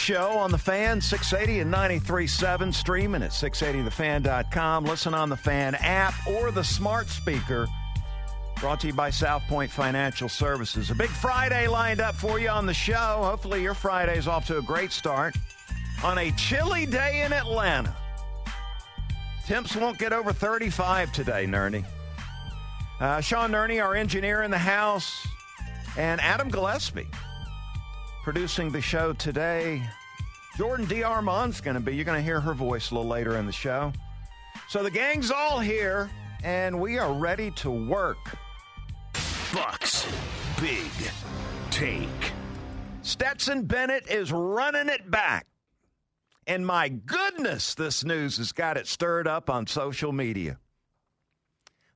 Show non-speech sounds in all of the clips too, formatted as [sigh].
Show on the Fan, 680 and 93.7, streaming at 680thefan.com. Listen on the Fan app or the smart speaker. Brought to you by South Point Financial Services. A big Friday lined up for you on the show. Hopefully, your Friday's off to a great start on a chilly day in Atlanta. Temps won't get over 35 today, Nerney. Uh, Sean Nerney, our engineer in the house, and Adam Gillespie producing the show today. Jordan D. Armand's going to be. You're going to hear her voice a little later in the show. So the gang's all here, and we are ready to work. Bucks, big take. Stetson Bennett is running it back. And my goodness, this news has got it stirred up on social media.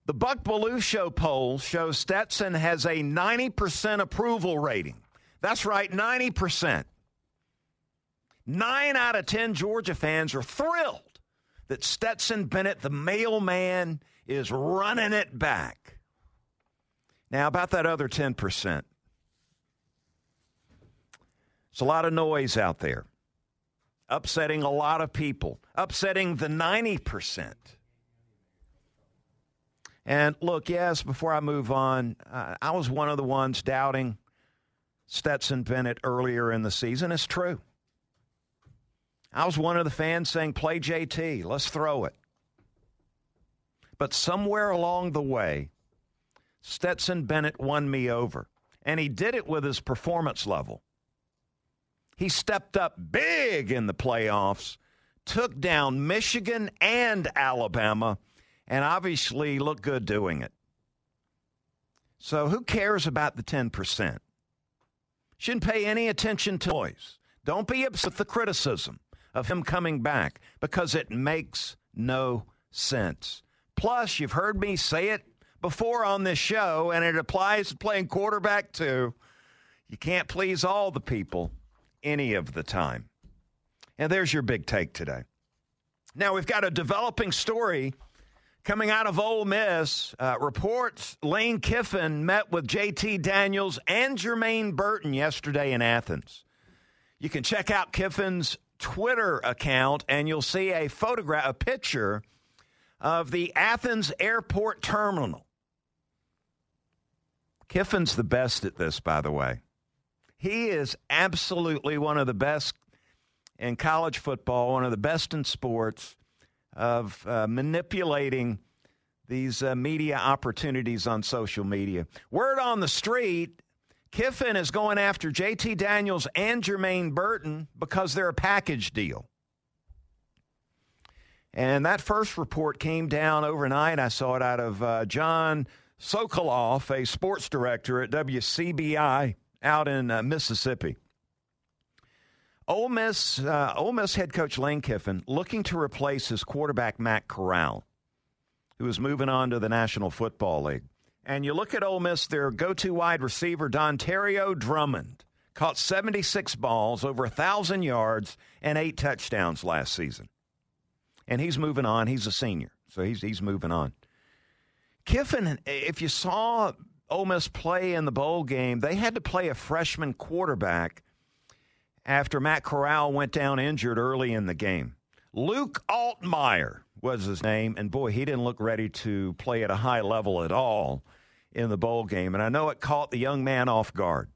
The Buck Belue Show poll shows Stetson has a 90% approval rating. That's right, 90%. Nine out of 10 Georgia fans are thrilled that Stetson Bennett, the mailman, is running it back. Now, about that other 10%. It's a lot of noise out there, upsetting a lot of people, upsetting the 90%. And look, yes, before I move on, uh, I was one of the ones doubting Stetson Bennett earlier in the season. It's true. I was one of the fans saying, play JT, let's throw it. But somewhere along the way, Stetson Bennett won me over. And he did it with his performance level. He stepped up big in the playoffs, took down Michigan and Alabama, and obviously looked good doing it. So who cares about the 10%? Shouldn't pay any attention to noise. Don't be upset with the criticism of him coming back because it makes no sense. Plus, you've heard me say it before on this show, and it applies to playing quarterback too. You can't please all the people any of the time. And there's your big take today. Now, we've got a developing story coming out of Ole Miss. Uh, reports Lane Kiffin met with JT Daniels and Jermaine Burton yesterday in Athens. You can check out Kiffin's Twitter account, and you'll see a photograph, a picture of the Athens airport terminal. Kiffin's the best at this, by the way. He is absolutely one of the best in college football, one of the best in sports of uh, manipulating these uh, media opportunities on social media. Word on the street Kiffin is going after JT Daniels and Jermaine Burton because they're a package deal. And that first report came down overnight. I saw it out of uh, John Sokoloff, a sports director at WCBI out in uh, Mississippi. Ole Miss, uh, Ole Miss head coach Lane Kiffin looking to replace his quarterback Matt Corral, who is moving on to the National Football League. And you look at Ole Miss, their go-to wide receiver Dontario Drummond caught 76 balls, over 1,000 yards, and eight touchdowns last season. And he's moving on. He's a senior, so he's, he's moving on. Kiffin, if you saw Ole Miss play in the bowl game, they had to play a freshman quarterback after Matt Corral went down injured early in the game. Luke Altmyer was his name, and boy, he didn't look ready to play at a high level at all in the bowl game. And I know it caught the young man off guard.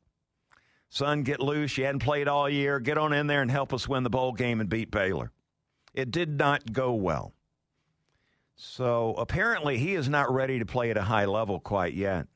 Son, get loose. You hadn't played all year. Get on in there and help us win the bowl game and beat Baylor. It did not go well. So apparently he is not ready to play at a high level quite yet.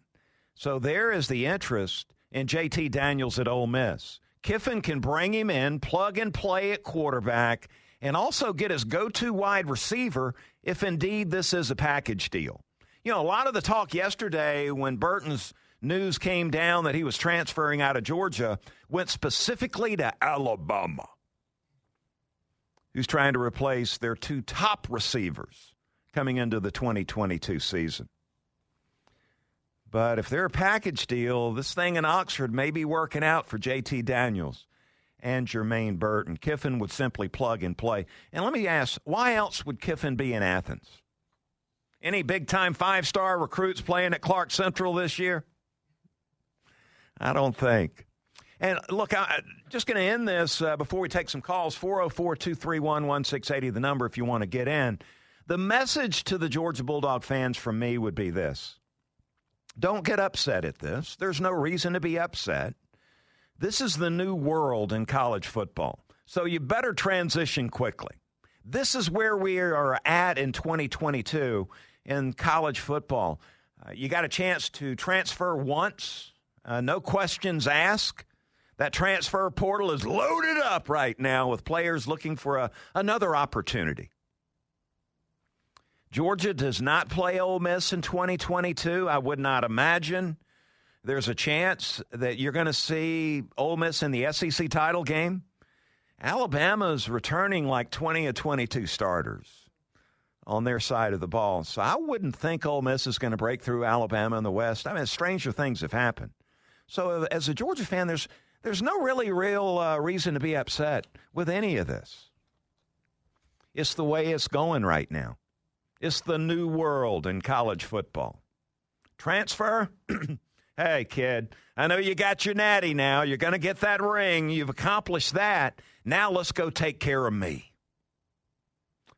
So there is the interest in JT Daniels at Ole Miss. Kiffin can bring him in, plug and play at quarterback, and also get his go to wide receiver if indeed this is a package deal. You know, a lot of the talk yesterday when Burton's news came down that he was transferring out of Georgia went specifically to Alabama, who's trying to replace their two top receivers coming into the 2022 season. But if they're a package deal, this thing in Oxford may be working out for JT Daniels and Jermaine Burton. Kiffin would simply plug and play. And let me ask, why else would Kiffin be in Athens? Any big time five star recruits playing at Clark Central this year? I don't think. And look, I'm just going to end this uh, before we take some calls 404 231 1680, the number if you want to get in. The message to the Georgia Bulldog fans from me would be this Don't get upset at this. There's no reason to be upset. This is the new world in college football. So you better transition quickly. This is where we are at in 2022 in college football. Uh, you got a chance to transfer once, uh, no questions asked. That transfer portal is loaded up right now with players looking for a, another opportunity. Georgia does not play Ole Miss in 2022. I would not imagine there's a chance that you're going to see Ole Miss in the SEC title game. Alabama's returning like 20 or 22 starters on their side of the ball. So I wouldn't think Ole Miss is going to break through Alabama in the West. I mean, stranger things have happened. So as a Georgia fan, there's there's no really real uh, reason to be upset with any of this. It's the way it's going right now. It's the new world in college football. Transfer? [clears throat] Hey, kid, I know you got your natty now. You're going to get that ring. You've accomplished that. Now let's go take care of me.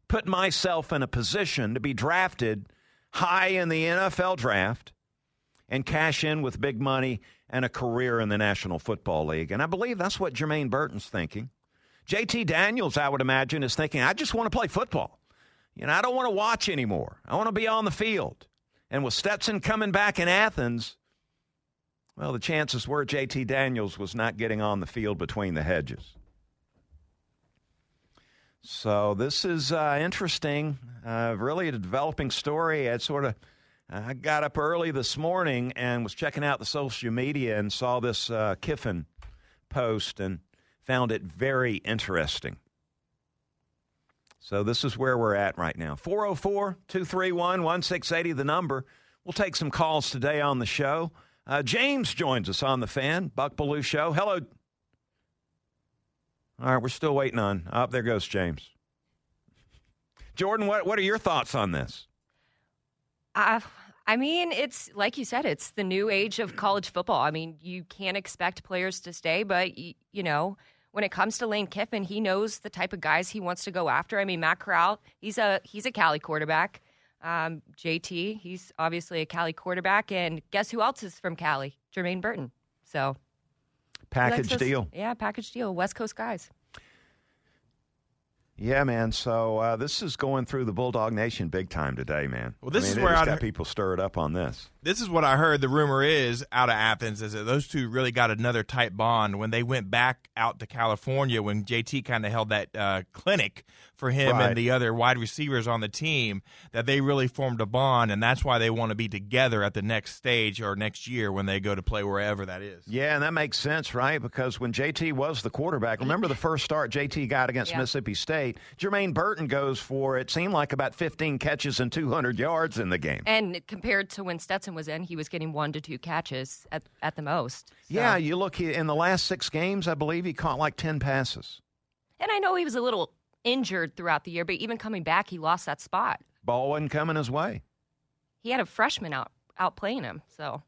Put myself in a position to be drafted high in the NFL draft and cash in with big money and a career in the National Football League. And I believe that's what Jermaine Burton's thinking. JT Daniels, I would imagine, is thinking, I just want to play football. You know, I don't want to watch anymore. I want to be on the field. And with Stetson coming back in Athens, well, the chances were JT Daniels was not getting on the field between the hedges. So this is uh, interesting, uh, really a developing story. I sort of I got up early this morning and was checking out the social media and saw this uh, Kiffin post and found it very interesting. So this is where we're at right now. 404 231 1680, the number. We'll take some calls today on the show. Uh, James joins us on the fan, Buck Belue Show. Hello. All right, we're still waiting on. Up oh, there goes James. Jordan, what what are your thoughts on this? Uh, I mean, it's like you said, it's the new age of college football. I mean, you can't expect players to stay, but you, you know, when it comes to Lane Kiffin, he knows the type of guys he wants to go after. I mean, Matt Corral, he's a he's a Cali quarterback. Um, JT, he's obviously a Cali quarterback, and guess who else is from Cali? Jermaine Burton. So package deal. Yeah, package deal. West Coast guys. Yeah, man. So uh, this is going through the Bulldog Nation big time today, man. Well, this I mean, is where I got people stirred up on this. This is what I heard. The rumor is out of Athens is that those two really got another tight bond when they went back out to California when JT kind of held that uh, clinic for him right. and the other wide receivers on the team. That they really formed a bond, and that's why they want to be together at the next stage or next year when they go to play wherever that is. Yeah, and that makes sense, right? Because when JT was the quarterback, remember the first start JT got against Yeah. Mississippi State. Jermaine Burton goes for it seemed like about 15 catches and 200 yards in the game. And compared to when Stetson was in, he was getting one to two catches at, at the most. So- Yeah, you look he- in the last six games, I believe he caught like 10 passes. And I know he was a little injured throughout the year, but even coming back, he lost that spot. Ball wasn't coming his way. He had a freshman out out playing him. So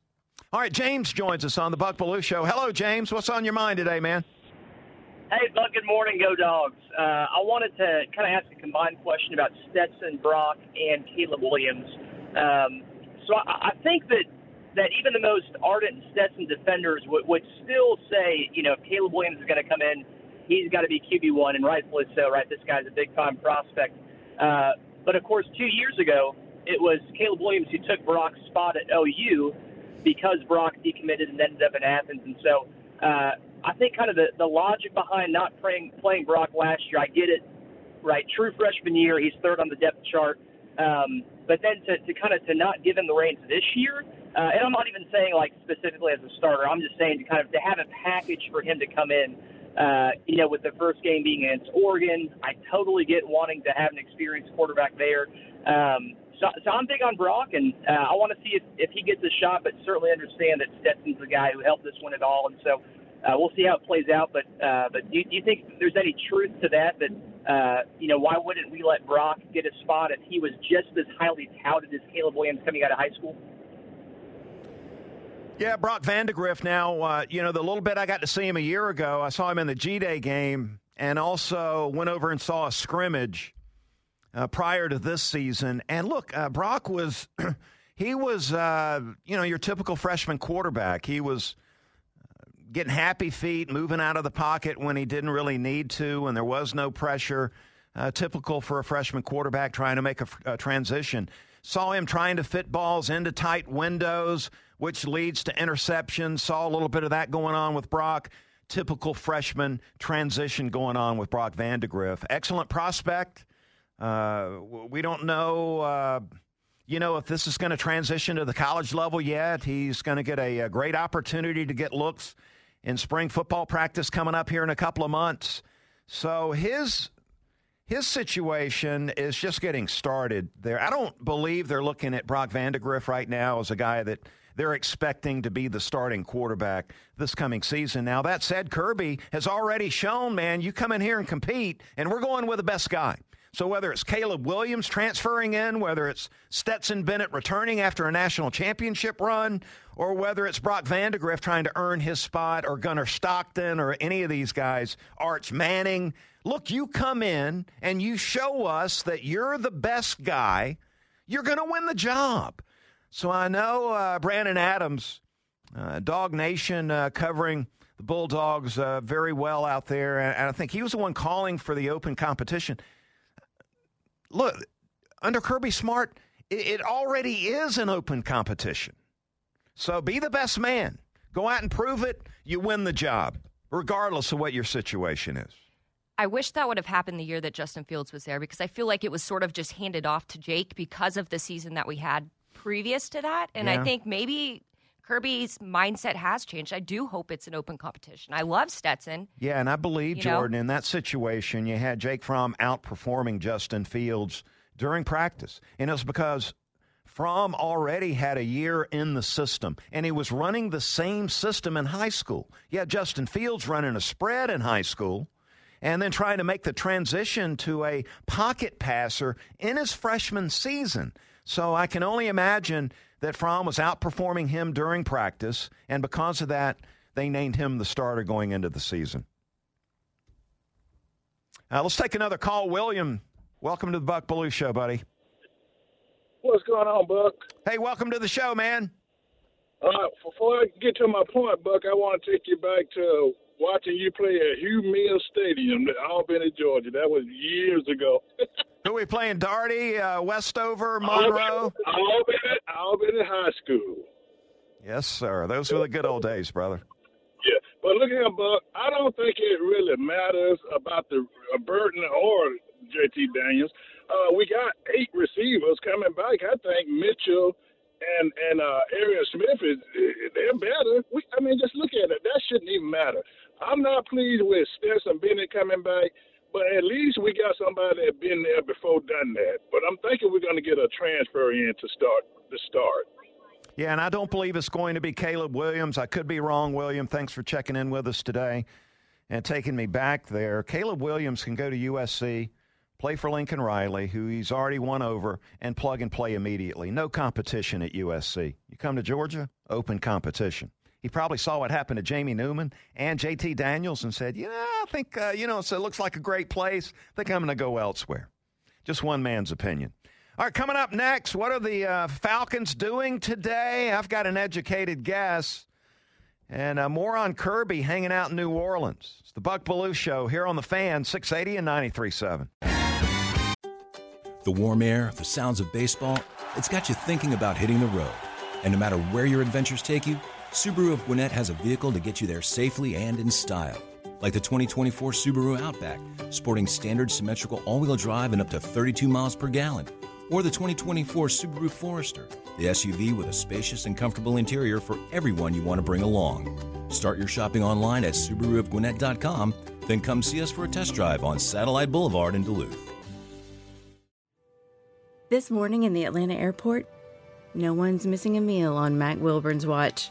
All right, James joins us on the Buck Belue Show. Hello, James. What's on your mind today, man? Hey, Buck, good morning, Go Dogs. Uh, I wanted to kind of ask a combined question about Stetson, Brock, and Caleb Williams. Um, so I, I think that that even the most ardent Stetson defenders would, would still say, you know, if Caleb Williams is going to come in, he's got to be QB one, and rightfully so, right? This guy's a big time prospect. Uh, but of course, two years ago, it was Caleb Williams who took Brock's spot at OU because Brock decommitted and ended up in Athens, and so. Uh, I think kind of the, the logic behind not playing playing Brock last year, I get it. right? True freshman year, he's third on the depth chart. Um, but then to, to kind of to not give him the reins this year, uh, and I'm not even saying like specifically as a starter. I'm just saying to kind of to have a package for him to come in. Uh, you know, with the first game being against Oregon, I totally get wanting to have an experienced quarterback there. Um, so, so I'm big on Brock, and uh, I want to see if, if he gets a shot, but certainly understand that Stetson's the guy who helped us win it all, and so uh, we'll see how it plays out. But uh, but do you, do you think there's any truth to that? That uh, you know, why wouldn't we let Brock get a spot if he was just as highly touted as Caleb Williams coming out of high school? Yeah, Brock Vandagriff. Now, uh, you know, the little bit I got to see him a year ago, I saw him in the G Day game, and also went over and saw a scrimmage uh, prior to this season. And look, uh, Brock was. [clears throat] he was, uh, you know, your typical freshman quarterback. He was getting happy feet, moving out of the pocket when he didn't really need to, and there was no pressure. Uh, typical for a freshman quarterback trying to make a, a, transition. Saw him trying to fit balls into tight windows, which leads to interceptions. Saw a little bit of that going on with Brock. Typical freshman transition going on with Brock Vandagriff. Excellent prospect. Uh, we don't know. Uh, you know, if this is going to transition to the college level yet, he's going to get a, a great opportunity to get looks in spring football practice coming up here in a couple of months. So his his situation is just getting started there. I don't believe they're looking at Brock Vandagriff right now as a guy that they're expecting to be the starting quarterback this coming season. Now, that said, Kirby has already shown, man, you come in here and compete, and we're going with the best guy. So whether it's Caleb Williams transferring in, whether it's Stetson Bennett returning after a national championship run, or whether it's Brock Vandagriff trying to earn his spot, or Gunnar Stockton, or any of these guys, Arch Manning. Look, you come in and you show us that you're the best guy, you're going to win the job. So I know uh, Brandon Adams, uh, Dog Nation, uh, covering the Bulldogs uh, very well out there, and I think he was the one calling for the open competition look, under Kirby Smart, it, already is an open competition. So be the best man. Go out and prove it. You win the job, regardless of what your situation is. I wish that would have happened the year that Justin Fields was there because I feel like it was sort of just handed off to Jake because of the season that we had previous to that. And yeah. I think maybe Kirby's mindset has changed. I do hope it's an open competition. I love Stetson. Yeah, and I believe, Jordan, know? in that situation, you had Jake Fromm outperforming Justin Fields during practice. And it was because Fromm already had a year in the system, and he was running the same system in high school. Yeah, Justin Fields running a spread in high school, and then trying to make the transition to a pocket passer in his freshman season. So I can only imagine that Fromm was outperforming him during practice, and because of that, they named him the starter going into the season. Uh, let's take another call. William, welcome to the Buck Belue Show, buddy. What's going on, Buck? Hey, welcome to the show, man. Uh, before I get to my point, Buck, I want to take you back to watching you play at Hugh Mills Stadium, in Albany, Georgia. That was years ago. [laughs] Who are we playing? Darty, uh, Westover, Monroe? Albany, Albany High School. Yes, sir. Those were the good old days, brother. Yeah, but look here, Buck. I don't think it really matters about the uh, Burton or JT Daniels. Uh, we got eight receivers coming back. I think Mitchell and and uh, Arian Smith is they're better. We, I mean, just look at it. That shouldn't even matter. I'm not pleased with Stetson Bennett coming back, but at least we got somebody that been there before, done that. But I'm thinking we're going to get a transfer in to start the start. Yeah, and I don't believe it's going to be Caleb Williams. I could be wrong, William. Thanks for checking in with us today and taking me back there. Caleb Williams can go to USC play for Lincoln Riley, who he's already won over, and plug and play immediately. No competition at USC. You come to Georgia, open competition. He probably saw what happened to Jamie Newman and JT Daniels and said, Yeah, I think, uh, you know, so it looks like a great place. I think I'm going to go elsewhere. Just one man's opinion. All right, coming up next, what are the uh, Falcons doing today? I've got an educated guess. And uh, more on Kirby hanging out in New Orleans. It's the Buck Belue Show here on the fan, 680 and 93.7. The warm air, the sounds of baseball, it's got you thinking about hitting the road. And no matter where your adventures take you, Subaru of Gwinnett has a vehicle to get you there safely and in style. like the 2024 Subaru Outback, sporting standard symmetrical all wheel drive and up to 32 miles per gallon. Or the 2024 Subaru Forester, the SUV with a spacious and comfortable interior for everyone you want to bring along. Start your shopping online at SubaruofGwinnett.com, then come see us for a test drive on Satellite Boulevard in Duluth. This morning in the Atlanta airport, no one's missing a meal on Mac Wilburn's watch.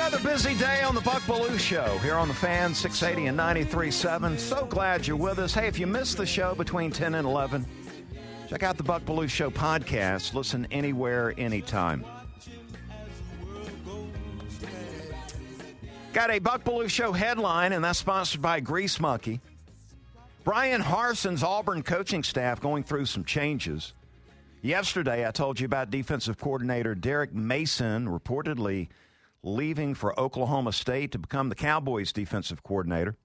Another busy day on the Buck Belue Show here on the Fan 680 and 93.7. So glad you're with us. Hey, if you missed the show between 10 and 11, check out the Buck Belue Show podcast. Listen anywhere, anytime. Got a Buck Belue Show headline, and that's sponsored by Grease Monkey. Bryan Harsin's Auburn coaching staff going through some changes. Yesterday, I told you about defensive coordinator Derek Mason reportedly leaving for Oklahoma State to become the Cowboys defensive coordinator.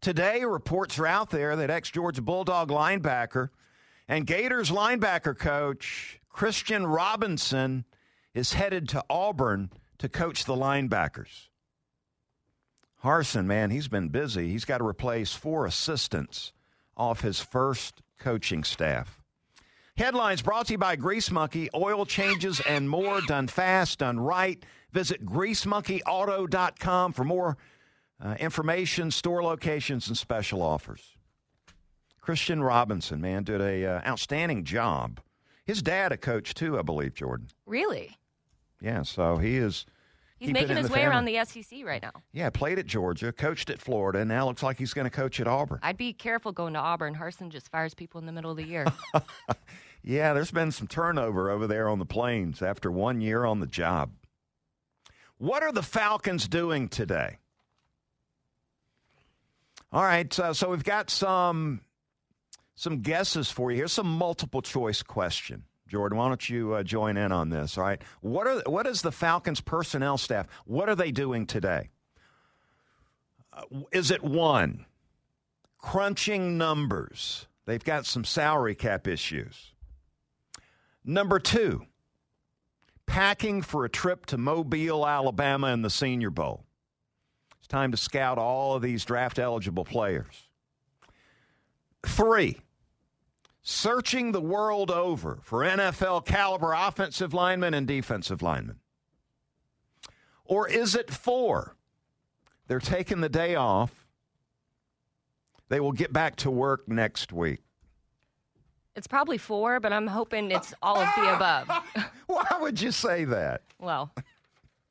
Today, reports are out there that ex Georgia Bulldog linebacker and Gators linebacker coach Christian Robinson is headed to Auburn to coach the linebackers. Harsin, man, he's been busy. He's got to replace four assistants off his first coaching staff. Headlines brought to you by Grease Monkey. Oil changes and more done fast, done right. Visit greasemonkeyauto.com for more uh, information, store locations, and special offers. Christian Robinson, man, did a uh, outstanding job. His dad a coach too, I believe, Jordan. Really? Yeah, so he is. He's making his way family. around the SEC right now. Yeah, played at Georgia, coached at Florida, and now looks like he's going to coach at Auburn. I'd be careful going to Auburn. Harsin just fires people in the middle of the year. [laughs] Yeah, there's been some turnover over there on the plains after one year on the job. What are the Falcons doing today? All right, uh, so we've got some some guesses for you. Here's some multiple choice question. Jordan, why don't you uh, join in on this? All right, what are what is the Falcons personnel staff? What are they doing today? Uh, is it one crunching numbers? They've got some salary cap issues. Number two, packing for a trip to Mobile, Alabama in the Senior Bowl. It's time to scout all of these draft eligible players. Three, searching the world over for NFL caliber offensive linemen and defensive linemen. Or is it four? They're taking the day off. They will get back to work next week. It's probably four, but I'm hoping it's all of the above. [laughs] Why would you say that? well,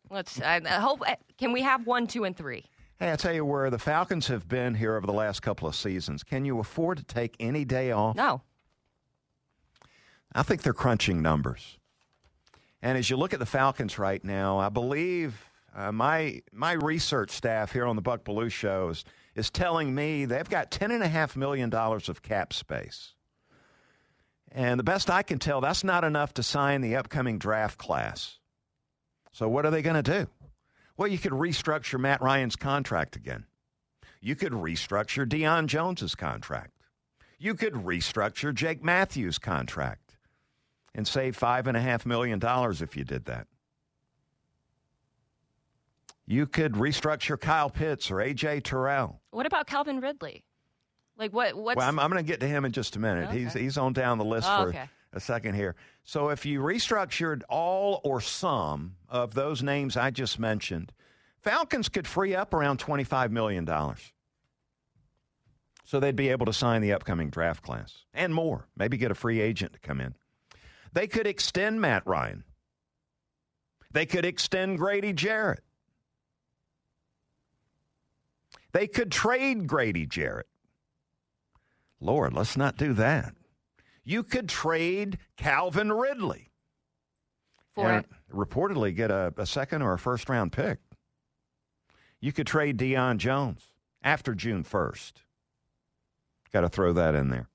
let's. I, I hope. uh, Can we have one, two, and three? Hey, I tell you where the Falcons have been here over the last couple of seasons. Can you afford to take any day off? No. I think they're crunching numbers. And as you look at the Falcons right now, I believe uh, my my research staff here on the Buck Belue show is, is telling me they've got ten and a half million dollars of cap space. And the best I can tell, that's not enough to sign the upcoming draft class. So what are they going to do? Well, you could restructure Matt Ryan's contract again. You could restructure Deion Jones's contract. You could restructure Jake Matthews' contract and save five and a half million dollars if you did that. You could restructure Kyle Pitts or AJ Terrell. What about Calvin Ridley? Like what? What's Well, I'm, I'm going to get to him in just a minute. He's he's on down the list Oh, for okay. a second here. So if you restructured all or some of those names I just mentioned, Falcons could free up around $25 million. So they'd be able to sign the upcoming draft class and more. Maybe get a free agent to come in. They could extend Matt Ryan. They could extend Grady Jarrett. They could trade Grady Jarrett. Lord, let's not do that. You could trade Calvin Ridley. for and it? reportedly get a, a second or a first round pick. You could trade Deion Jones after June 1st. Got to throw that in there.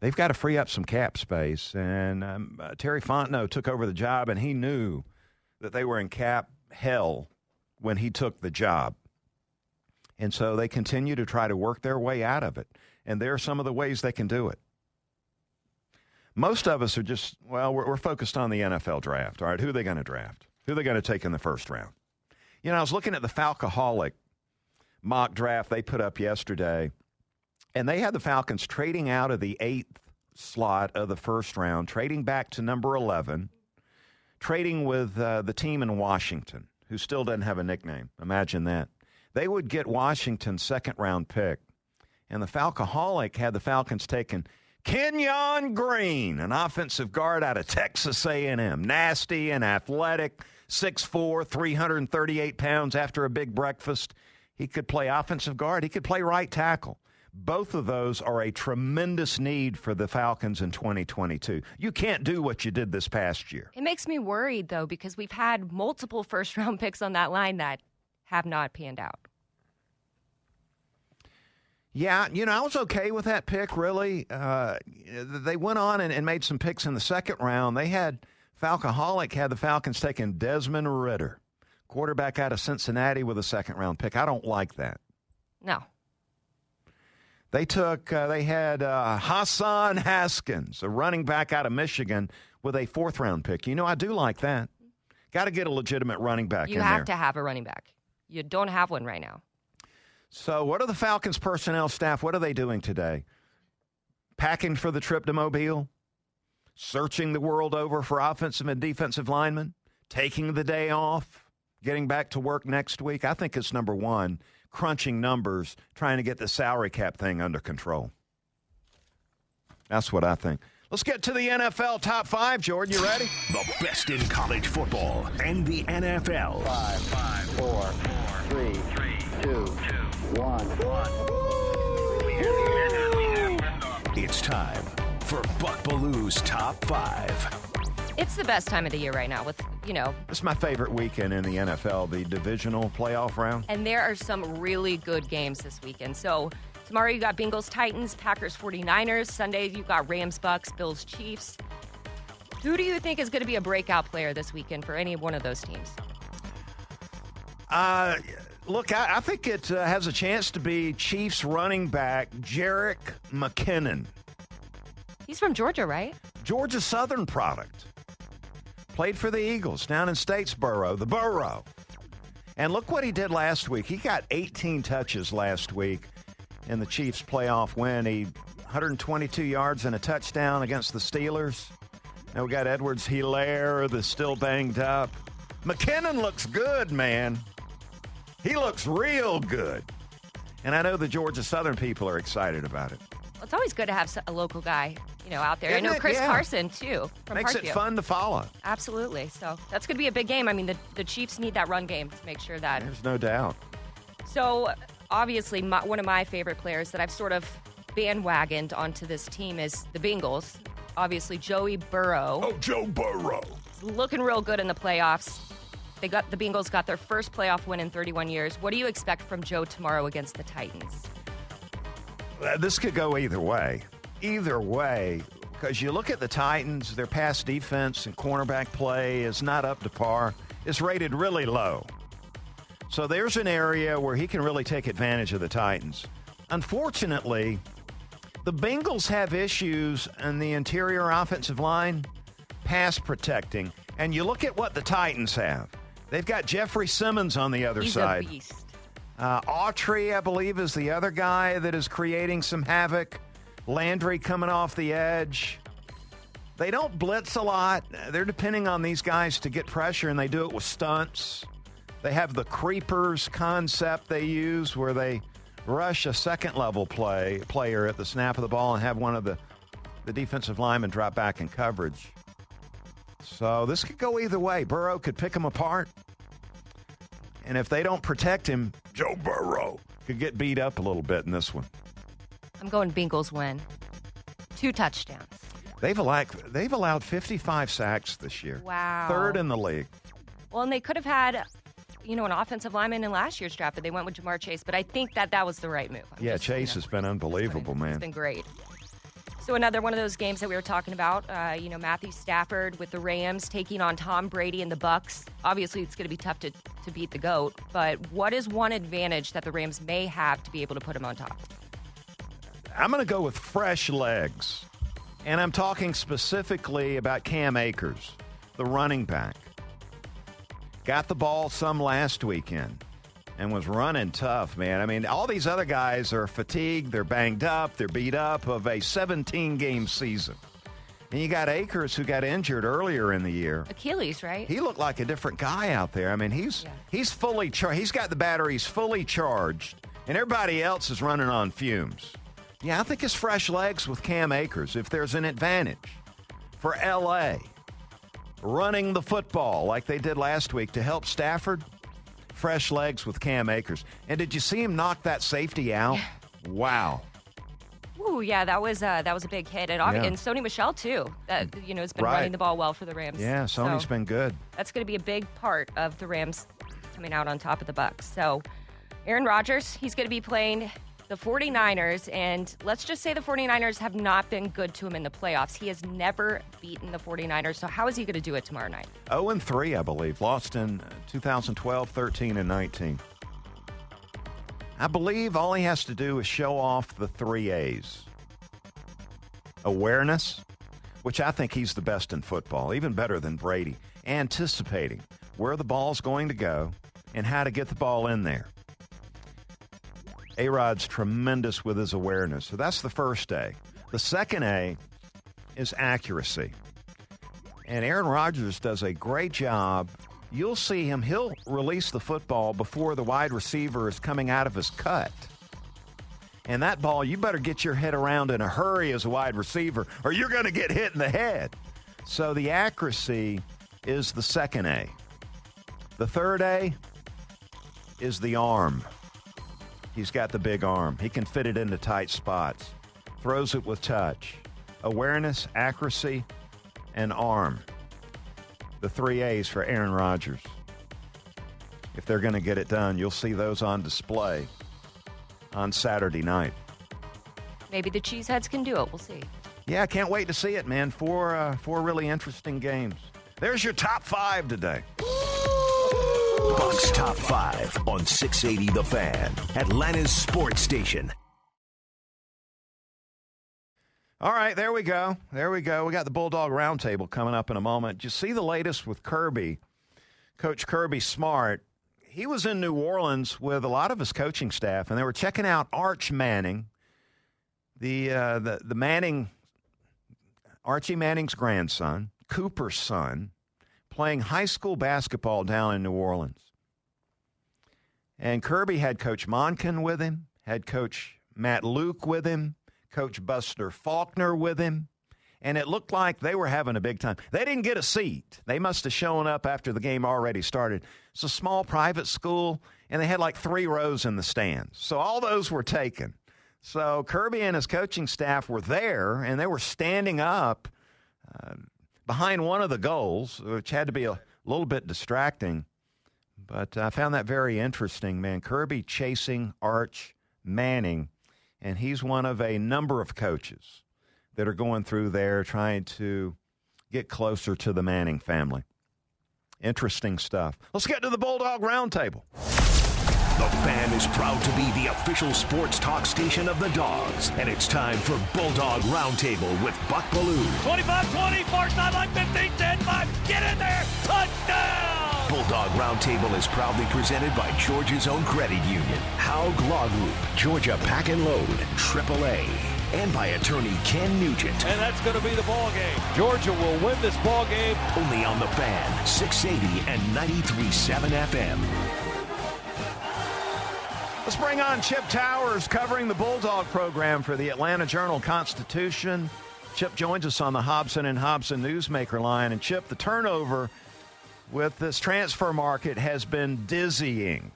They've got to free up some cap space, and um, uh, Terry Fontenot took over the job, and he knew that they were in cap hell when he took the job. And so they continue to try to work their way out of it. And there are some of the ways they can do it. Most of us are just, well, we're, we're focused on the NFL draft. All right, who are they going to draft? Who are they going to take in the first round? You know, I was looking at the Falcoholic mock draft they put up yesterday, and they had the Falcons trading out of the eighth slot of the first round, trading back to number 11, trading with uh, the team in Washington, who still doesn't have a nickname. Imagine that. They would get Washington's second round pick. And the Falcoholic had the Falcons taking Kenyon Green, an offensive guard out of Texas A&M, nasty and athletic, 6'4", 338 pounds after a big breakfast. He could play offensive guard. He could play right tackle. Both of those are a tremendous need for the Falcons in 2022. You can't do what you did this past year. It makes me worried, though, because we've had multiple first round [laughs] picks on that line that have not panned out. Yeah, you know, I was okay with that pick, really. Uh, they went on and, and, made some picks in the second round. They had Falcoholic had the Falcons taking Desmond Ridder, quarterback out of Cincinnati, with a second round pick. I don't like that. No. They took, uh, they had uh, Hassan Haskins, a running back out of Michigan, with a fourth round pick. You know, I do like that. Got to get a legitimate running back you have to have a running back. You don't have one right now. So, what are the Falcons personnel staff? What are they doing today? Packing for the trip to Mobile? Searching the world over for offensive and defensive linemen? Taking the day off? Getting back to work next week? I think it's number one, crunching numbers, trying to get the salary cap thing under control. That's what I think. Let's get to the NFL top five, Jordan. You ready? The best in college football and the NFL. Five, five, four, four, three, three, two, two one. It's time for Buck Belue's Top 5. It's the best time of the year right now with, you know. It's my favorite weekend in the NFL, the divisional playoff round. And there are some really good games this weekend. So tomorrow you got Bengals Titans, Packers 49ers. Sunday you got Rams Bucks, Bills Chiefs. Who do you think is going to be a breakout player this weekend for any one of those teams? Uh, look, I, I think it uh, has a chance to be Chiefs running back Jerick McKinnon. He's from Georgia, right? Georgia Southern product. Played for the Eagles down in Statesboro, the Borough. And look what he did last week. He got 18 touches last week in the Chiefs playoff win. He 122 yards and a touchdown against the Steelers. Now we got Edwards Helaire that's still banged up. McKinnon looks good, man. He looks real good. And I know the Georgia Southern people are excited about it. Well, it's always good to have a local guy, you know, out there. Isn't I know Chris yeah. Carson too. Makes Parkview. it fun to follow. Absolutely. So that's going to be a big game. I mean, the, the Chiefs need that run game to make sure that. There's no doubt. So obviously, my, one of my favorite players that I've sort of bandwagoned onto this team is the Bengals. Obviously, Joey Burrow. Oh, Joe Burrow. Looking real good in the playoffs. They got the Bengals got their first playoff win in 31 years. What do you expect from Joe tomorrow against the Titans? Uh, this could go either way. Either way, because you look at the Titans, their pass defense and cornerback play is not up to par. It's rated really low. So there's an area where he can really take advantage of the Titans. Unfortunately, the Bengals have issues in the interior offensive line, pass protecting. And you look at what the Titans have. They've got Jeffrey Simmons on the other He's side. A beast. Uh, Autry, I believe, is the other guy that is creating some havoc. Landry coming off the edge. They don't blitz a lot. They're depending on these guys to get pressure, and they do it with stunts. They have the creepers concept they use where they rush a second level play player at the snap of the ball and have one of the, the defensive linemen drop back in coverage. So this could go either way. Burrow could pick him apart. And if they don't protect him, Joe Burrow could get beat up a little bit in this one. I'm going Bengals win. Two touchdowns. They've allowed, they've allowed 55 sacks this year. Wow. Third in the league. Well, and they could have had you know, an offensive lineman in last year's draft, but they went with Ja'Marr Chase. But I think that that was the right move. I'm yeah, Chase has been unbelievable, man. It's been great. So another one of those games that we were talking about. Uh, you know, Matthew Stafford with the Rams taking on Tom Brady and the Bucks. Obviously, it's going to be tough to, to beat the goat. But what is one advantage that the Rams may have to be able to put him on top? I'm going to go with fresh legs. And I'm talking specifically about Cam Akers, the running back. Got the ball some last weekend and was running tough, man. I mean, all these other guys are fatigued, they're banged up, they're beat up of a 17 game season. And you got Akers who got injured earlier in the year. Achilles, right? He looked like a different guy out there. I mean, he's Yeah. he's fully charged. He's got the batteries fully charged, and everybody else is running on fumes. Yeah, I think it's fresh legs with Cam Akers. If there's an advantage for LA running the football like they did last week to help Stafford, fresh legs with Cam Akers. And did you see him knock that safety out? Wow. Ooh, yeah, that was uh, that was a big hit, and, Yeah. and Sony Michel too. That you know has been Right. running the ball well for the Rams. Yeah, Sony's So been good. That's going to be a big part of the Rams coming out on top of the Bucks. So, Aaron Rodgers, he's going to be playing the 49ers, and let's just say the 49ers have not been good to him in the playoffs. He has never beaten the 49ers. So, how is he going to do it tomorrow night? 0 and 3, I believe. Lost in uh, 2012, 13, and 19. I believe all he has to do is show off the three A's awareness, which I think he's the best in football, even better than Brady, anticipating where the ball's going to go and how to get the ball in there. A Rod's tremendous with his awareness. So that's the first A. The second A is accuracy. And Aaron Rodgers does a great job. You'll see him, he'll release the football before the wide receiver is coming out of his cut. And that ball, you better get your head around in a hurry as a wide receiver, or you're going to get hit in the head. So the accuracy is the second A. The third A is the arm. He's got the big arm. He can fit it into tight spots, throws it with touch. Awareness, accuracy, and arm. The three A's for Aaron Rodgers. If they're going to get it done, you'll see those on display on Saturday night. Maybe the Cheeseheads can do it. We'll see. Yeah, I can't wait to see it, man. Four, uh, four really interesting games. There's your top five today. Bucks Top 5 on 680 The Fan, Atlanta's sports station. All right, there we go. There we go. We got the Bulldog Roundtable coming up in a moment. Did you see the latest with Kirby? Coach Kirby Smart. He was in New Orleans with a lot of his coaching staff, and they were checking out Arch Manning, the uh, the the Manning, Archie Manning's grandson, Cooper's son, playing high school basketball down in New Orleans. And Kirby had Coach Monken with him, had Coach Matt Luke with him, Coach Buster Faulkner with him, and it looked like they were having a big time. They didn't get a seat. They must have shown up after the game already started. It's a small private school, and they had like three rows in the stands. So all those were taken. So Kirby and his coaching staff were there, and they were standing up uh, behind one of the goals, which had to be a little bit distracting. But I found that very interesting, man. Kirby chasing Arch Manning, and he's one of a number of coaches that are going through there trying to get closer to the Manning family. Interesting stuff. Let's get to the Bulldog Roundtable. The Fan is proud to be the official sports talk station of the Dogs, and it's time for Bulldog Roundtable with Buck Belue. 25 20, far sideline 15 10 5. Get in there. Touchdown. Bulldog Roundtable is proudly presented by Georgia's own credit union, Haug Law Group, Georgia Pack and Load, AAA, and by attorney Ken Nugent. And that's going to be the ball game. Georgia will win this ball game. Only on the Fan, 680 and 93.7 FM. Let's bring on Chip Towers covering the Bulldog program for the Atlanta Journal Constitution. Chip joins us on the Hobson and Hobson Newsmaker line. And Chip, the turnover with this transfer market has been dizzying.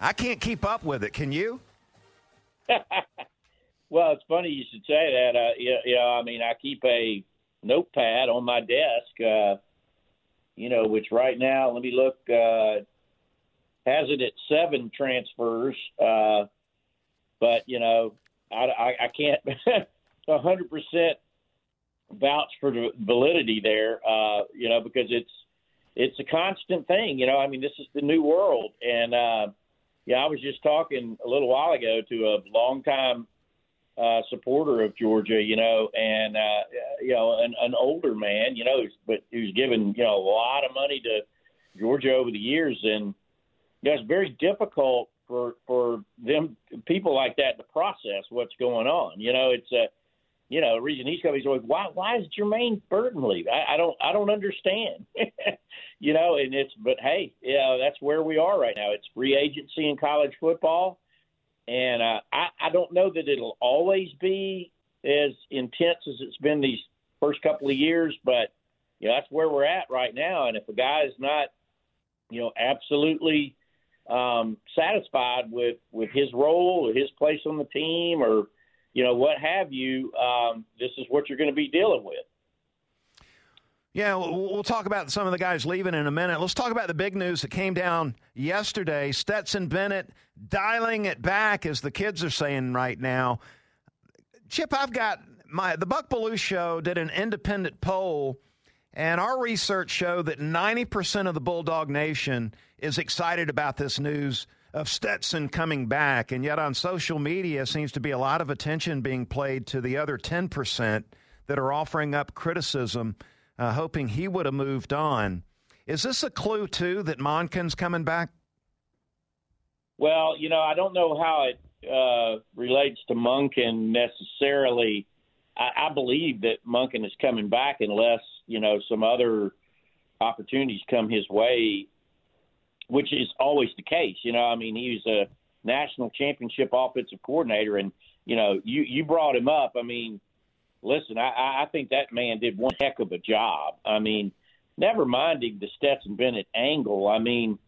I can't keep up with it. Can you? [laughs] well, it's funny you should say that. Uh, you, you know, I mean, I keep a notepad on my desk. Uh, you know, which right now, let me look. Uh, has it at seven transfers. Uh, but you know, I, I, I can't [laughs] hundred percent vouch for the validity there. Uh, you know, because it's it's a constant thing. You know, I mean, this is the new world, and uh, yeah, I was just talking a little while ago to a longtime uh, supporter of Georgia, you know, and uh, you know, an, an older man, you know, but who's given you know a lot of money to Georgia over the years, and it's very difficult for for them people like that to process what's going on. You know, it's a you know, reason he's coming, he's always why why is Jermaine Burton leave? I, I don't I don't understand. [laughs] you know, and it's but hey, know, that's where we are right now. It's free agency in college football, and uh, I I don't know that it'll always be as intense as it's been these first couple of years, but you know that's where we're at right now. And if a guy is not, you know, absolutely um, satisfied with with his role or his place on the team or you know, what have you, um, this is what you're going to be dealing with. Yeah, we'll talk about some of the guys leaving in a minute. Let's talk about the big news that came down yesterday. Stetson Bennett dialing it back, as the kids are saying right now. Chip, I've got my the Buck Belue show did an independent poll, and our research showed that 90% of the Bulldog Nation is excited about this news of Stetson coming back, and yet on social media seems to be a lot of attention being played to the other 10% that are offering up criticism, uh, hoping he would have moved on. Is this a clue, too, that Monken's coming back? Well, you know, I don't know how it uh, relates to Monken necessarily. I, I believe that Monken is coming back unless, you know, some other opportunities come his way which is always the case. You know, I mean, he was a national championship offensive coordinator, and you know, you you brought him up. I mean, listen, I, I think that man did one heck of a job. I mean, never minding the Stetson Bennett angle. I mean,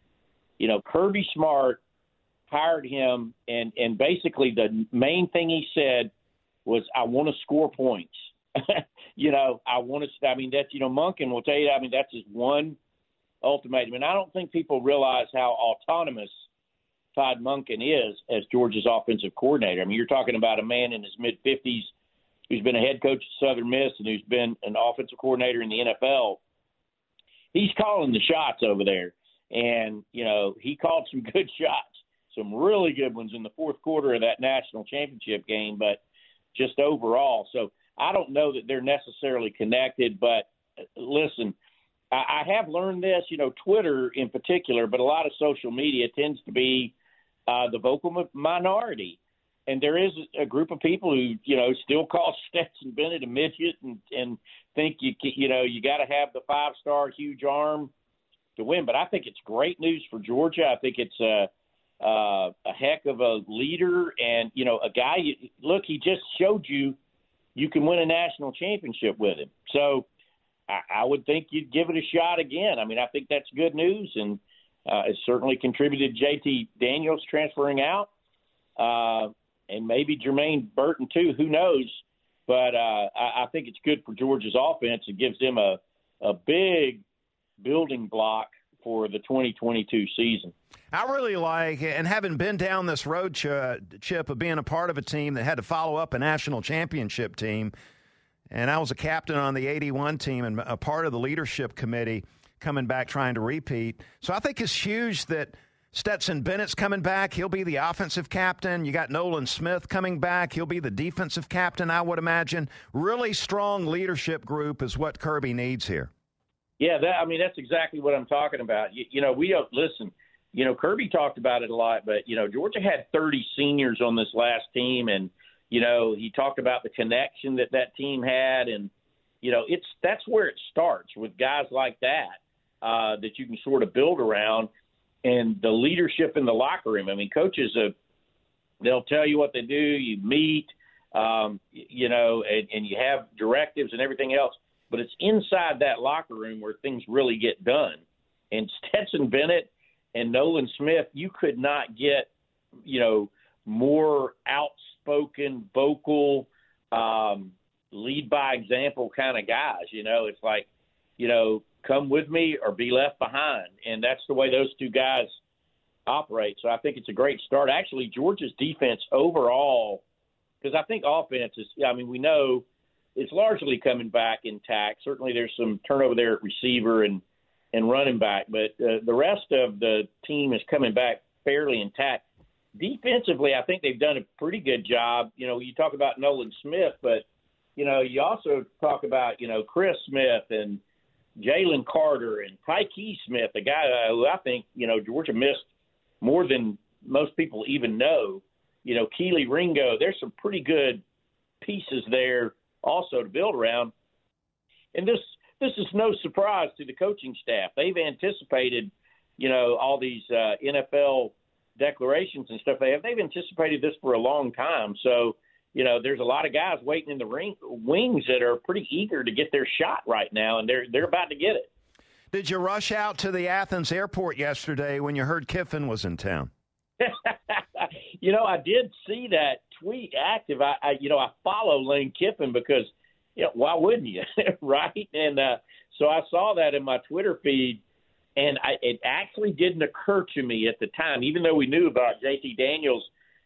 you know, Kirby Smart hired him, and and basically the main thing he said was, "I want to score points." [laughs] you know, I want to. I mean, that's you know, Monken will tell you. I mean, that's his one ultimatum. And I don't think people realize how autonomous Todd Monken is as Georgia's offensive coordinator. I mean, you're talking about a man in his mid 50s who's been a head coach at Southern Miss and who's been an offensive coordinator in the NFL. He's calling the shots over there. And, you know, he called some [laughs] good shots, some really good ones in the fourth quarter of that national championship game, but just overall. So I don't know that they're necessarily connected, but listen, I, I have learned this, you know, Twitter in particular, but a lot of social media tends to be uh, the vocal minority. And there is a group of people who, you know, still [laughs] call Stetson Bennett a midget and and think you you know you got to have the five star huge arm to win. But I think it's great news for Georgia. I think it's uh, a heck of a leader and you know a guy. You, look, he just showed you you can win a national championship with him. So I, I would think you'd give it a shot again. I mean, I think that's good news, and uh, it certainly contributed JT Daniels transferring out, uh, and maybe Jermaine Burton too. Who knows? But uh, I, I think it's good for Georgia's offense. It gives them a a big building block for the 2022 season. I really like, and having been down this road, Chip, of being a part of a team that had to follow up a national championship team, and I was a captain on the 81 team and a part of the leadership committee coming back trying to repeat. So I think it's huge that Stetson Bennett's coming back. He'll be the offensive captain. You got Nolan Smith coming back. He'll be the defensive captain, I would imagine. Really strong leadership group is what Kirby needs here. Yeah, that I mean that's exactly what I'm talking about. You, you know, we don't listen. You know, Kirby talked about it a lot, but you know, Georgia had 30 seniors on this last team, and you know, he talked about the connection that that team had, and you know, it's that's where it starts with guys like that uh, that you can sort of build around, and the leadership in the locker room. I mean, coaches, uh, they'll tell you what they do. You meet, um, you know, and, and you have directives and everything else, but it's inside that locker room where things really get done. And [laughs] Stetson Bennett and Nolan Smith, you could not get, you know, more outspoken, vocal, um, lead by example kind of guys. You know, it's like, you know, come with me or be left behind, and that's the way those two guys operate. So I think it's a great start. Actually, Georgia's defense overall, because I think offense is. I mean, we know it's largely coming back intact. Certainly, there's some turnover there at receiver and and running back, but uh, the rest of the team is coming back fairly intact. Defensively, I think they've done a pretty good job. You know, you talk about Nolan Smith, but you know, you also talk about you know Chris Smith and Jalen Carter and Tykee Smith, a guy who I think you know Georgia missed more than most people even know. You know, Kelee Ringo. There's some pretty good pieces there also to build around. And this this is no surprise to the coaching staff. They've anticipated, you know, all these uh, NFL declarations and stuff they have. They've anticipated this for a long time. So, you know, there's a lot of guys waiting in the ring wings that are pretty eager to get their shot right now, and they're they're about to get it. Did you rush out to the Athens airport yesterday when you heard Kiffin was in town? [laughs] you know, I did see that tweet active. I, I you know, I follow Lane Kiffin because, you know, why wouldn't you, [laughs] right? And uh, so I saw that in my Twitter feed, and I, it actually didn't occur to me at the time, even though we knew about J.T. Daniels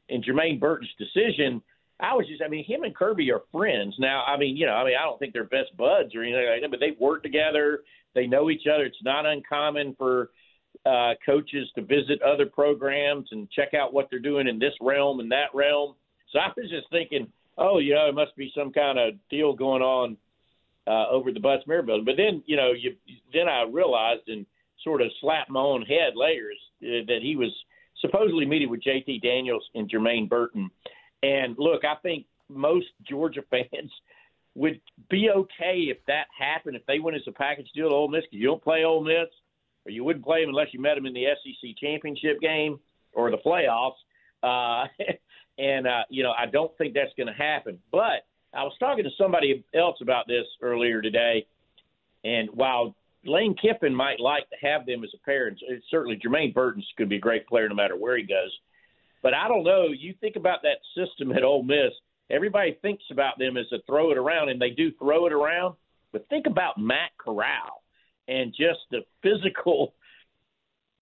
and Jermaine Burton's decision. I was just, I mean, him and Kirby are friends now. I mean, you know, I mean, I don't think they're best buds or anything like that, but they've worked together. They know each other. It's not uncommon for uh, coaches to visit other programs and check out what they're doing in this realm and that realm. So I was just thinking, oh, you know, it must be some kind of deal going on uh, over the Butts Mehre building. But then, you know, you then I realized and sort of slapped my own head later uh, that he was supposedly meeting with J.T. Daniels and Jermaine Burton. And look, I think most Georgia [laughs] fans would be okay if that happened, if they went as a package deal to Ole Miss, because you don't play Ole Miss, or you wouldn't play them unless you met them in the SEC championship game or the playoffs. Uh, [laughs] and, uh, you know, I don't think that's going to happen. But I was talking to somebody else about this earlier today, and while Lane Kiffin might like to have them as a pair, and certainly Jermaine Burton's could be a great player no matter where he goes. But I don't know. You think about that system at Ole Miss – everybody thinks about them as a throw it around, and they do throw it around. But think about Matt Corral and just the physical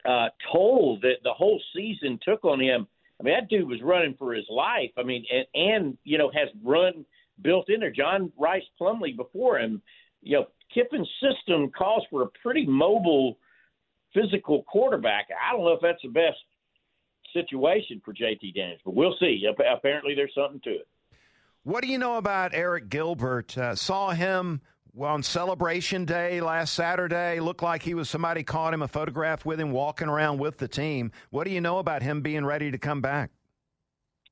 uh, toll that the whole season took on him. I mean, that dude was running for his life. I mean, and, and you know has run built in there. John Rhys Plumlee before him. You know, Kiffin's system calls for a pretty mobile, physical quarterback. I don't know if that's the best situation for JT Daniels, but we'll see. Apparently, there's something to it. What do you know about Arik Gilbert? Uh, saw him on Celebration Day last Saturday. Looked like he was somebody caught him a photograph with him walking around with the team. What do you know about him being ready to come back?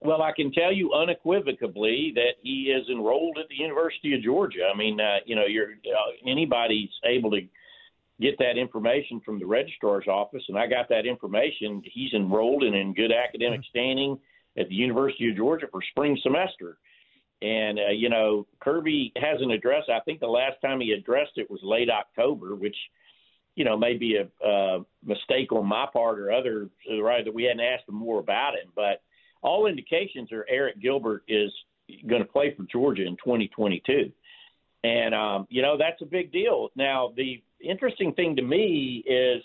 Well, I can tell you unequivocally that he is enrolled at the University of Georgia. I mean, uh, you know, you're uh, anybody's able to get that information from the registrar's office, and I got that information. He's enrolled and in good academic mm-hmm. standing at the University of Georgia for spring semester. And, uh, you know, Kirby hasn't addressed, I think the last time he addressed it was late October, which, you know, may be a, mistake on my part or others, right, that we hadn't asked him more about him. But all indications are Arik Gilbert is going to play for Georgia in 2022. And, um, you know, that's a big deal. Now, the interesting thing to me is,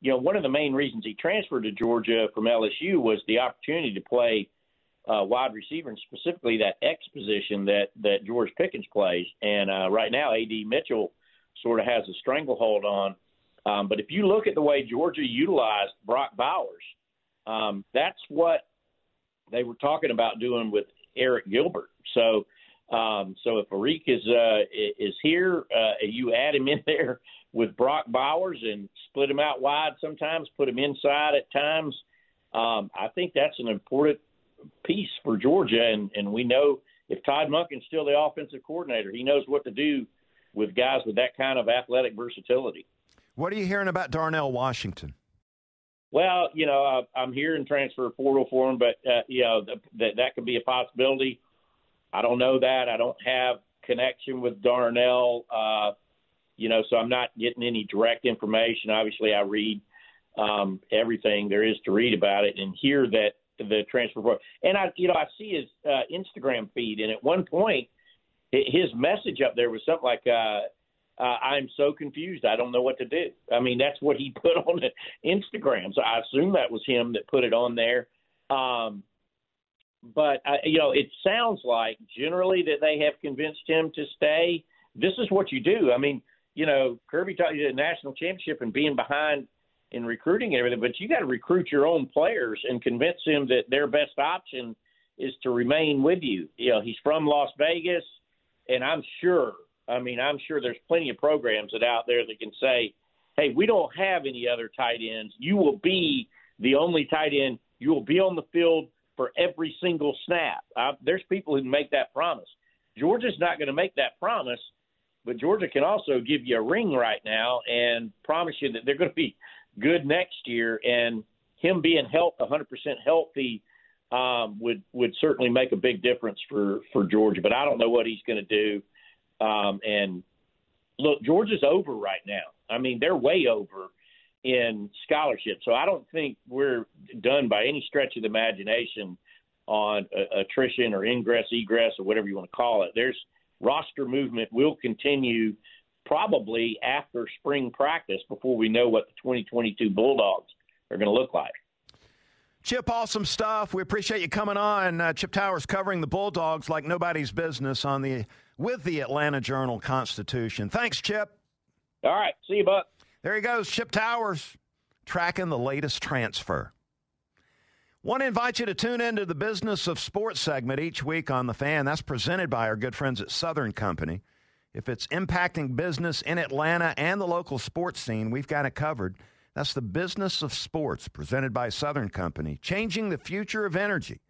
you know, one of the main reasons he transferred to Georgia from LSU was the opportunity to play – uh, wide receiver, and specifically that X position that that George Pickens plays. And uh, right now, AD Mitchell sort of has a stranglehold on. Um, but if you look at the way Georgia utilized Brock Bowers, um, that's what they were talking about doing with Arik Gilbert. So, um, so if Arik is uh, is here, uh, you add him in [laughs] there with Brock Bowers and split him out wide sometimes, put him inside at times. Um, I think that's an important piece for Georgia, and and we know if Todd Monken's still the offensive coordinator, he knows what to do with guys with that kind of athletic versatility. What are you hearing about Darnell Washington? Well, you know, uh, I'm hearing transfer portal for him, but uh, you know that that could be a possibility. I don't know that. I don't have connection with Darnell. Uh, you know, so I'm not getting any direct information. Obviously, I read um, everything there is to read about it and hear that the transfer portal. And I, you know, I see his uh, Instagram feed, and at one point, his message up there was something like, uh, uh, I'm so confused. I don't know what to do. I mean, that's what he [laughs] put on Instagram. So I assume that was him that put it on there. Um, but uh, you know, it sounds like generally that they have convinced him to stay. This is what you do. I mean, you know, Kirby taught you the national championship and being behind in recruiting and everything, but you got to recruit your own players and convince them that their best option is to remain with you. You know, he's from Las Vegas, and I'm sure. I mean, I'm sure there's plenty of programs that out there that can say, "Hey, we don't have any other tight ends. You will be the only tight end. You will be on the field for every single snap." There's people who make that promise. Georgia's not going to make that promise, but Georgia can also give you a ring right now and promise you that they're going to be good next year. And him being health 100% healthy um, would would certainly make a big difference for for Georgia. But I don't know what he's going to do. Um, and look, Georgia's over right now. I mean, they're way over in scholarship. So I don't think we're done by any stretch of the imagination on uh, attrition or ingress, egress, or whatever you want to call it. There's roster movement will continue probably after spring practice before we know what the 2022 Bulldogs are going to look like. Chip, awesome stuff. We appreciate you coming on. Uh, Chip Towers covering the Bulldogs like nobody's business on the with the Atlanta Journal Constitution. Thanks, Chip. All right, see you, Buck. There he goes, Chip Towers, tracking the latest transfer. Want to invite you to tune into the Business of Sports segment each week on The Fan. That's presented by our good friends at Southern Company. If it's impacting business in Atlanta and the local sports scene, we've got it covered. That's the business of sports presented by Southern Company, changing the future of energy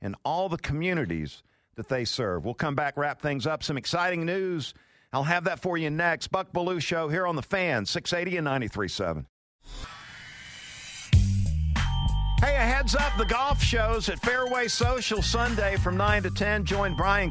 in all the communities that they serve. We'll come back, wrap things up. Some exciting news. I'll have that for you next. Buck Belue Show here on the fan, 680 and 93.7. Hey, a heads up the golf shows at Fairway Social Sunday from 9 to 10. Join Brian.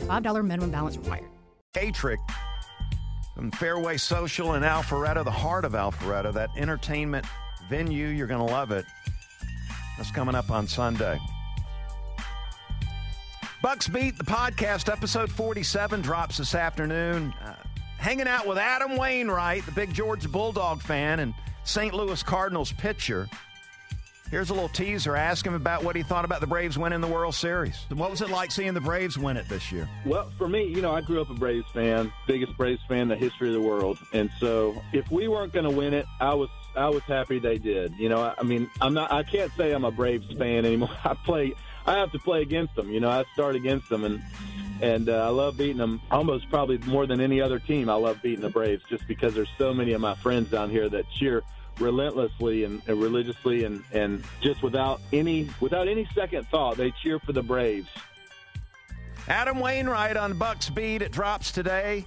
$5 minimum balance required. Atrick from Fairway Social in Alpharetta, the heart of Alpharetta, that entertainment venue. You're going to love it. That's coming up on Sunday. Bucks Beat, the podcast, episode 47 drops this afternoon. Uh, hanging out with Adam Wainwright, the big George Bulldog fan and St. Louis Cardinals pitcher. Here's a little teaser. Ask him about what he thought about the Braves winning the World Series. What was it like seeing the Braves win it this year? Well, for me, you know, I grew up a Braves fan, biggest Braves fan in the history of the world, and so if we weren't going to win it, I was I was happy they did. You know, I, mean, I'm not. I can't say I'm a Braves fan anymore. [laughs] I play. I have to play against them. You know, I start against them, and and uh, I love beating them almost probably more than any other team. I love beating the Braves just because there's so many of my friends down here that cheer relentlessly and, and, religiously and, and just without any without any second thought they cheer for the braves. Adam wainwright on bucks beat it drops today.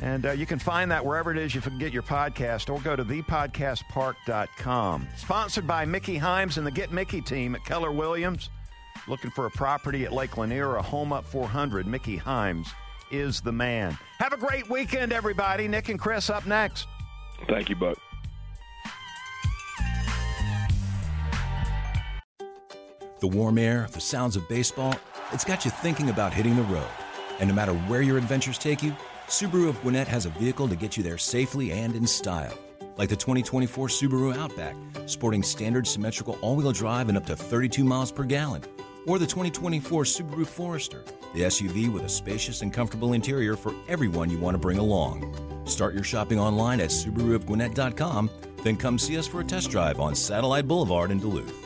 And uh, you can find that wherever it is you can get your podcast or go to thepodcastpark.com sponsored by mickey himes and the get mickey team at keller williams. Looking for a property at lake lanier a home up 400 mickey himes is the man. Have a great weekend everybody. Nick and chris up next Thank you, Buck. The warm air, the sounds of baseball, it's got you thinking about hitting the road. And no matter where your adventures take you, Subaru of Gwinnett has a vehicle to get you there safely and in style. Like the 2024 Subaru Outback, sporting standard symmetrical all wheel drive and up to 32 miles per gallon. or the 2024 Subaru Forester, the SUV with a spacious and comfortable interior for everyone you want to bring along. Start your shopping online at SubaruofGwinnett.com, then come see us for a test drive on Satellite Boulevard in Duluth.